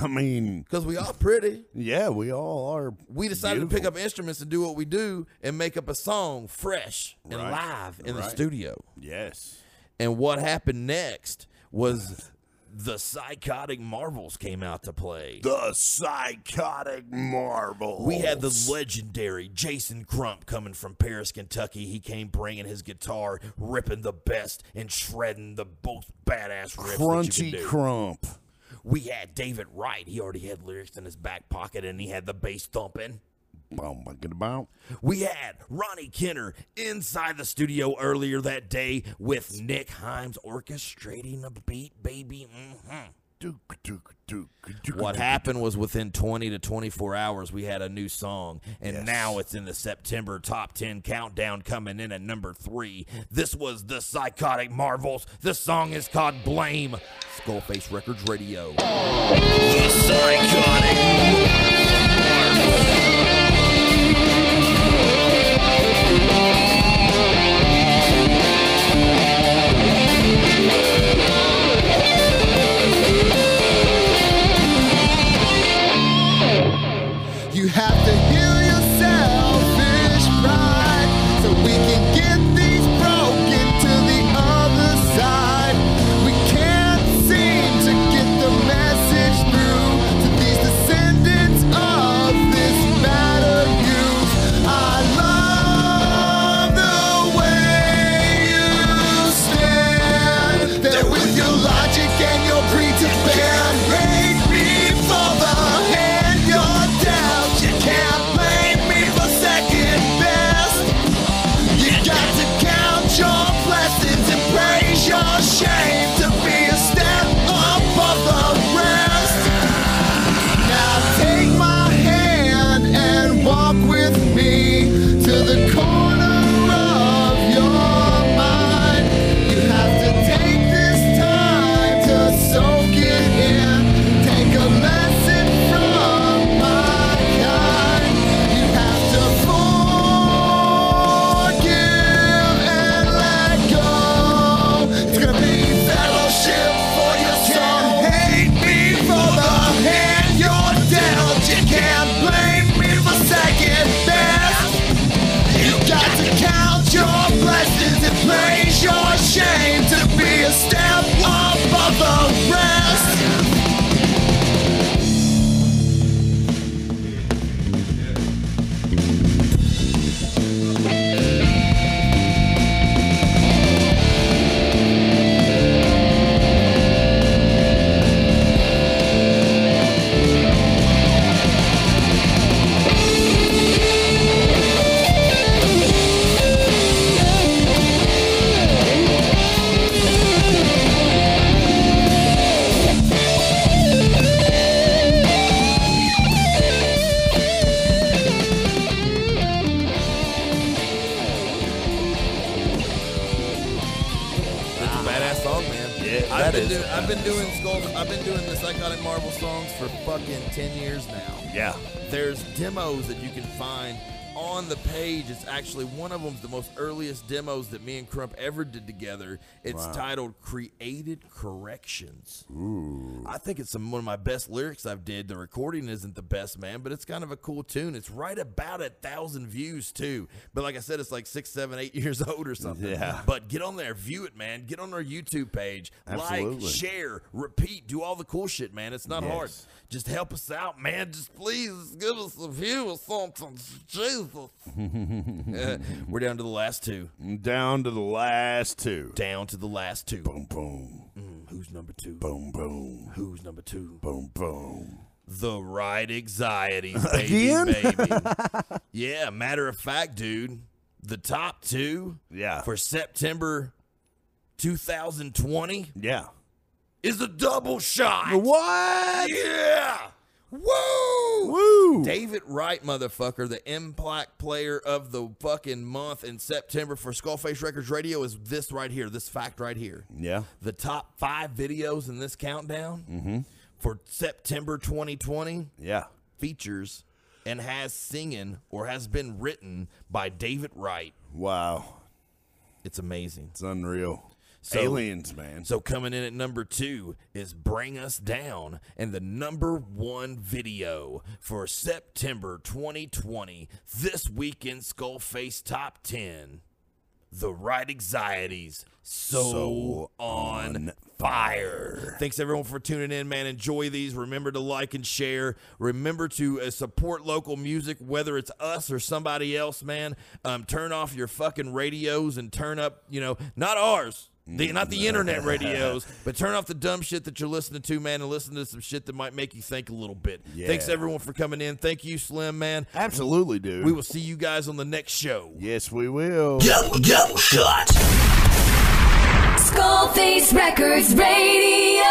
I mean, because we are pretty. yeah, we all are. We decided to pick up instruments and do what we do and make up a song fresh and Right. live in the studio. Yes. And what happened next was the psychotic marvels came out to play. The psychotic marble. We had the legendary Jason Crump coming from Paris, Kentucky. He came bringing his guitar, ripping the best and shredding the most badass riffs crunchy crump. We had David Wright. He already had lyrics in his back pocket and he had the bass thumping. My good about. We had Ronnie Kenner inside the studio earlier that day with Nick Himes orchestrating a beat, baby. hmm What happened was within 20 to 24 hours, we had a new song, and Yes. now it's in the September top 10 countdown, coming in at number three. This was the Psychotic Marvels. The song is called Blame. Skullface Records Radio. The psychotic You Crump ever did together. It's titled "Created Corrections." Ooh. I think it's some one of my best lyrics I've did. The recording isn't the best, man, but it's kind of a cool tune. It's right about a thousand views too. But like I said, it's like six, seven, eight years old or something. Yeah. But get on there, view it, man. Get on our YouTube page, Absolutely. like, share, repeat, do all the cool shit, man. It's not hard. Just help us out, man. Just please give us a view or something. Jesus. Uh, we're down to the last two. Down to the last two. Down to the last two. Boom, boom, Mm, Who's number two? boom, boom, Who's number two? boom, boom. The right anxieties, baby, Again? baby. yeah, matter of fact, dude, the top two Yeah. for September 2020 Yeah. Is a double shot. What? Yeah. Woo! Woo! David Wright, motherfucker, the Impact player of the fucking month in September for Skullface Records Radio is this right here, this fact right here. Yeah. The top five videos in this countdown mm-hmm. for September 2020 Yeah. features and has singing or has been written by David Wright. Wow. It's amazing. It's unreal. So- Aliens, man. So coming in at number two is Bring Us Down, and the number one video for September 2020, this weekend Skullface Top 10. The Right Anxieties, so, So on, on fire. Thanks everyone for tuning in, man. Enjoy these. Remember to like and share. Remember to uh, support local music, whether it's us or somebody else, man. Um, turn off your fucking radios and turn up, you know, not ours. The, not the mm-hmm. internet radios, but turn off the dumb shit that you're listening to, man, and listen to some shit that might make you think a little bit. Yeah. Thanks everyone for coming in. Thank you, Slim, man. Absolutely, dude. We will see you guys on the next show. Yes, we will. Double shot. Skullface Records Radio.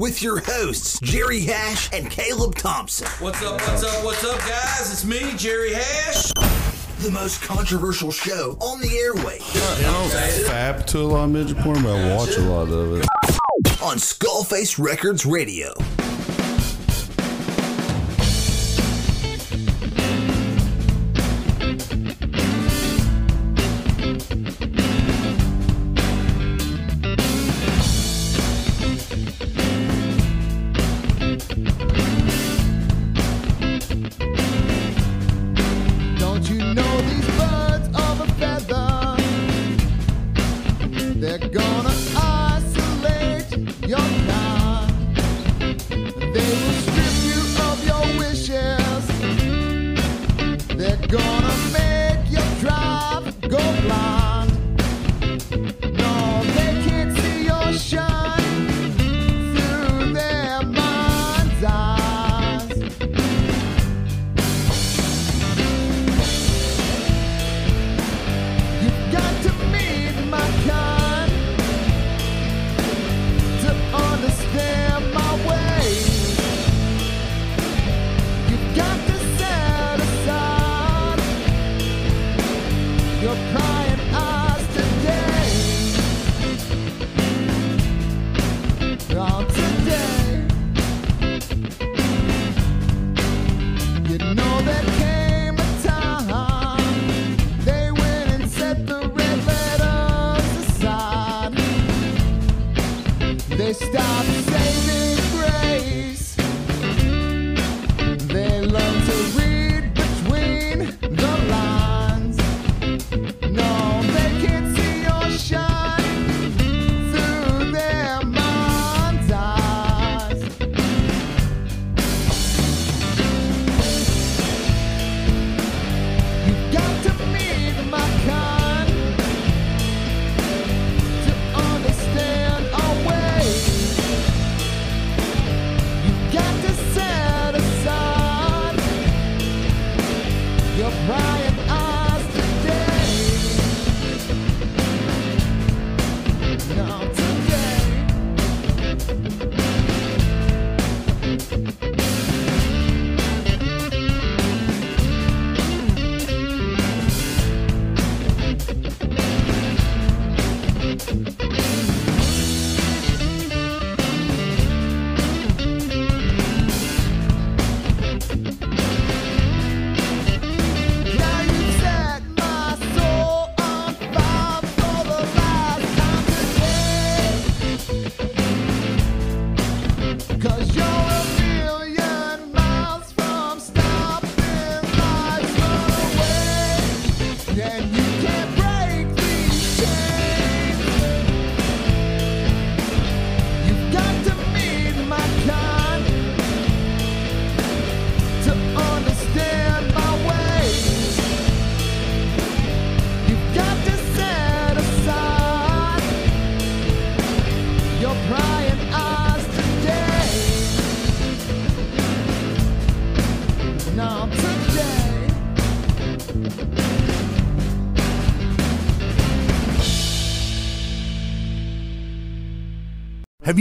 with your hosts, Jerry Hash and Caleb Thompson. What's up, what's up, what's up, guys? It's me, Jerry Hash. The most controversial show on the airway. You to a lot of midget porn, but I watch a lot of it. On Skullface Records Radio.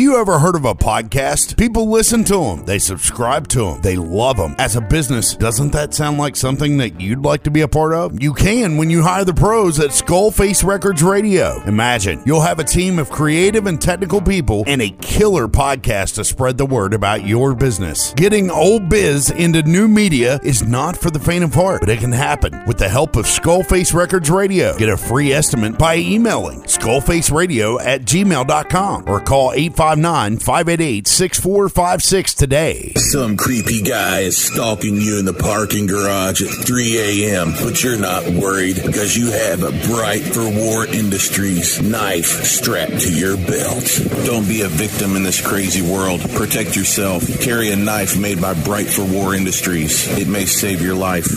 You ever heard of a podcast? People listen to them, they subscribe to them, they love them. As a business, doesn't that sound like something that you'd like to be a part of? You can when you hire the pros at Skullface Records Radio. Imagine you'll have a team of creative and technical people and a killer podcast to spread the word about your business. Getting old biz into new media is not for the faint of heart, but it can happen with the help of Skullface Records Radio. Get a free estimate by emailing skullfaceradio at gmail.com or call 859 588 6456 today. Some creepy guy is stalking you in the parking garage at 3 a.m., but you're not worried because you have a Bright for War Industries knife strapped to your belt. Don't be a victim in this crazy world. Protect yourself. Carry a knife made by Bright for War Industries. It may save your life.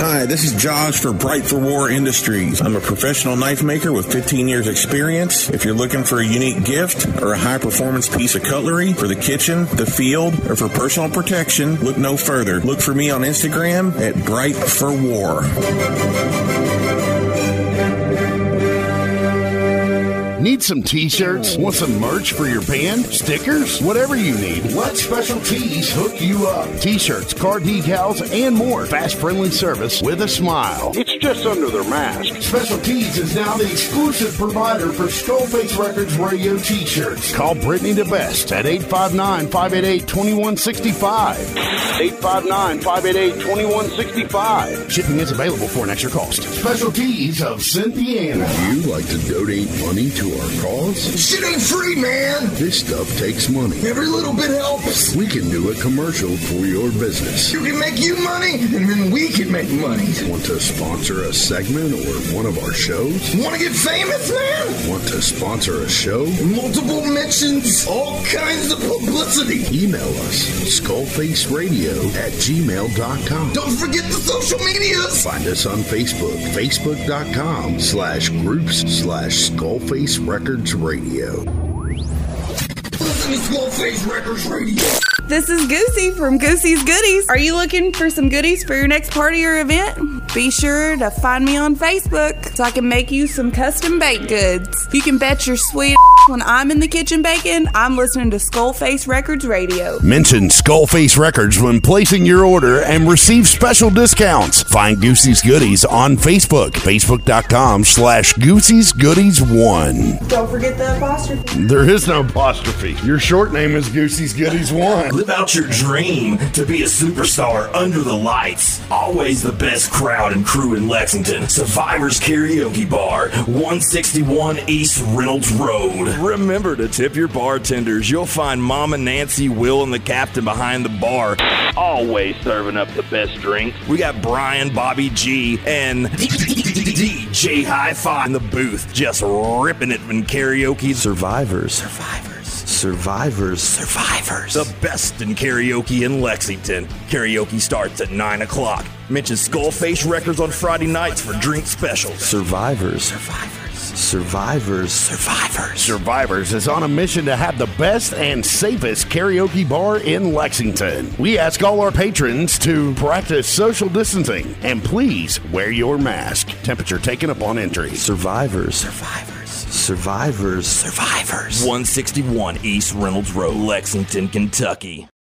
Hi, this is Josh for Bright for War Industries. I'm a professional knife maker with 15 years experience. If you're looking for a unique gift or a high performance piece of cutlery for the kitchen, the field, or for personal protection, look no further. Look for me on Instagram at Bright for War. Need some t-shirts? Want some merch for your band? Stickers? Whatever you need, let Special Tees hook you up. T-shirts, car decals, and more. Fast, friendly service with a smile. It's just under their mask. Special Tees is now the exclusive provider for Skullface Records radio t-shirts. Call Brittany the Best at 859-588-2165. 859-588-2165. Shipping is available for an extra cost. Special Tees of Cynthiana. You like to donate money to our cause? Shit ain't free, man. This stuff takes money. Every little bit helps. We can do a commercial for your business. You can make you money, and then we can make money. Want to sponsor a segment or one of our shows? Want to get famous, man? Want to sponsor a show? Multiple mentions, all kinds of publicity. Email us skullfaceradio at gmail.com. Don't forget the social medias. Find us on Facebook, facebook.com slash groups slash skullface records radio. Listen to Skullface Records Radio. This is Goosey from Goosey's Goodies. Are you looking for some goodies for your next party or event? Be sure to find me on Facebook so I can make you some custom baked goods. You can bet your sweet when I'm in the kitchen baking, I'm listening to Skullface Records Radio. Mention Skullface Records when placing your order and receive special discounts. Find Goosey's Goodies on Facebook, facebook.com slash Goosey's Goodies 1. Don't forget the apostrophe. There is no apostrophe. Your short name is Goosey's Goodies 1. Live out your dream to be a superstar under the lights. Always the best crowd Rod and crew in Lexington. Survivors Karaoke Bar, 161 East Reynolds Road. Remember to tip your bartenders. You'll find Mama Nancy, Will, and the captain behind the bar. Always serving up the best drinks. We got Brian, Bobby G, and DJ Hi-Fi in the booth, just ripping it in karaoke. Survivors. Survivors. Survivors. Survivors. The best in karaoke in Lexington. Karaoke starts at 9 o'clock. Mention Skullface Records on Friday nights for drink specials. Survivors. Survivors. Survivors. Survivors. Survivors is on a mission to have the best and safest karaoke bar in Lexington. We ask all our patrons to practice social distancing and please wear your mask. Temperature taken upon entry. Survivors. Survivors. Survivors. Survivors. 161 East Reynolds Road, Lexington, Kentucky.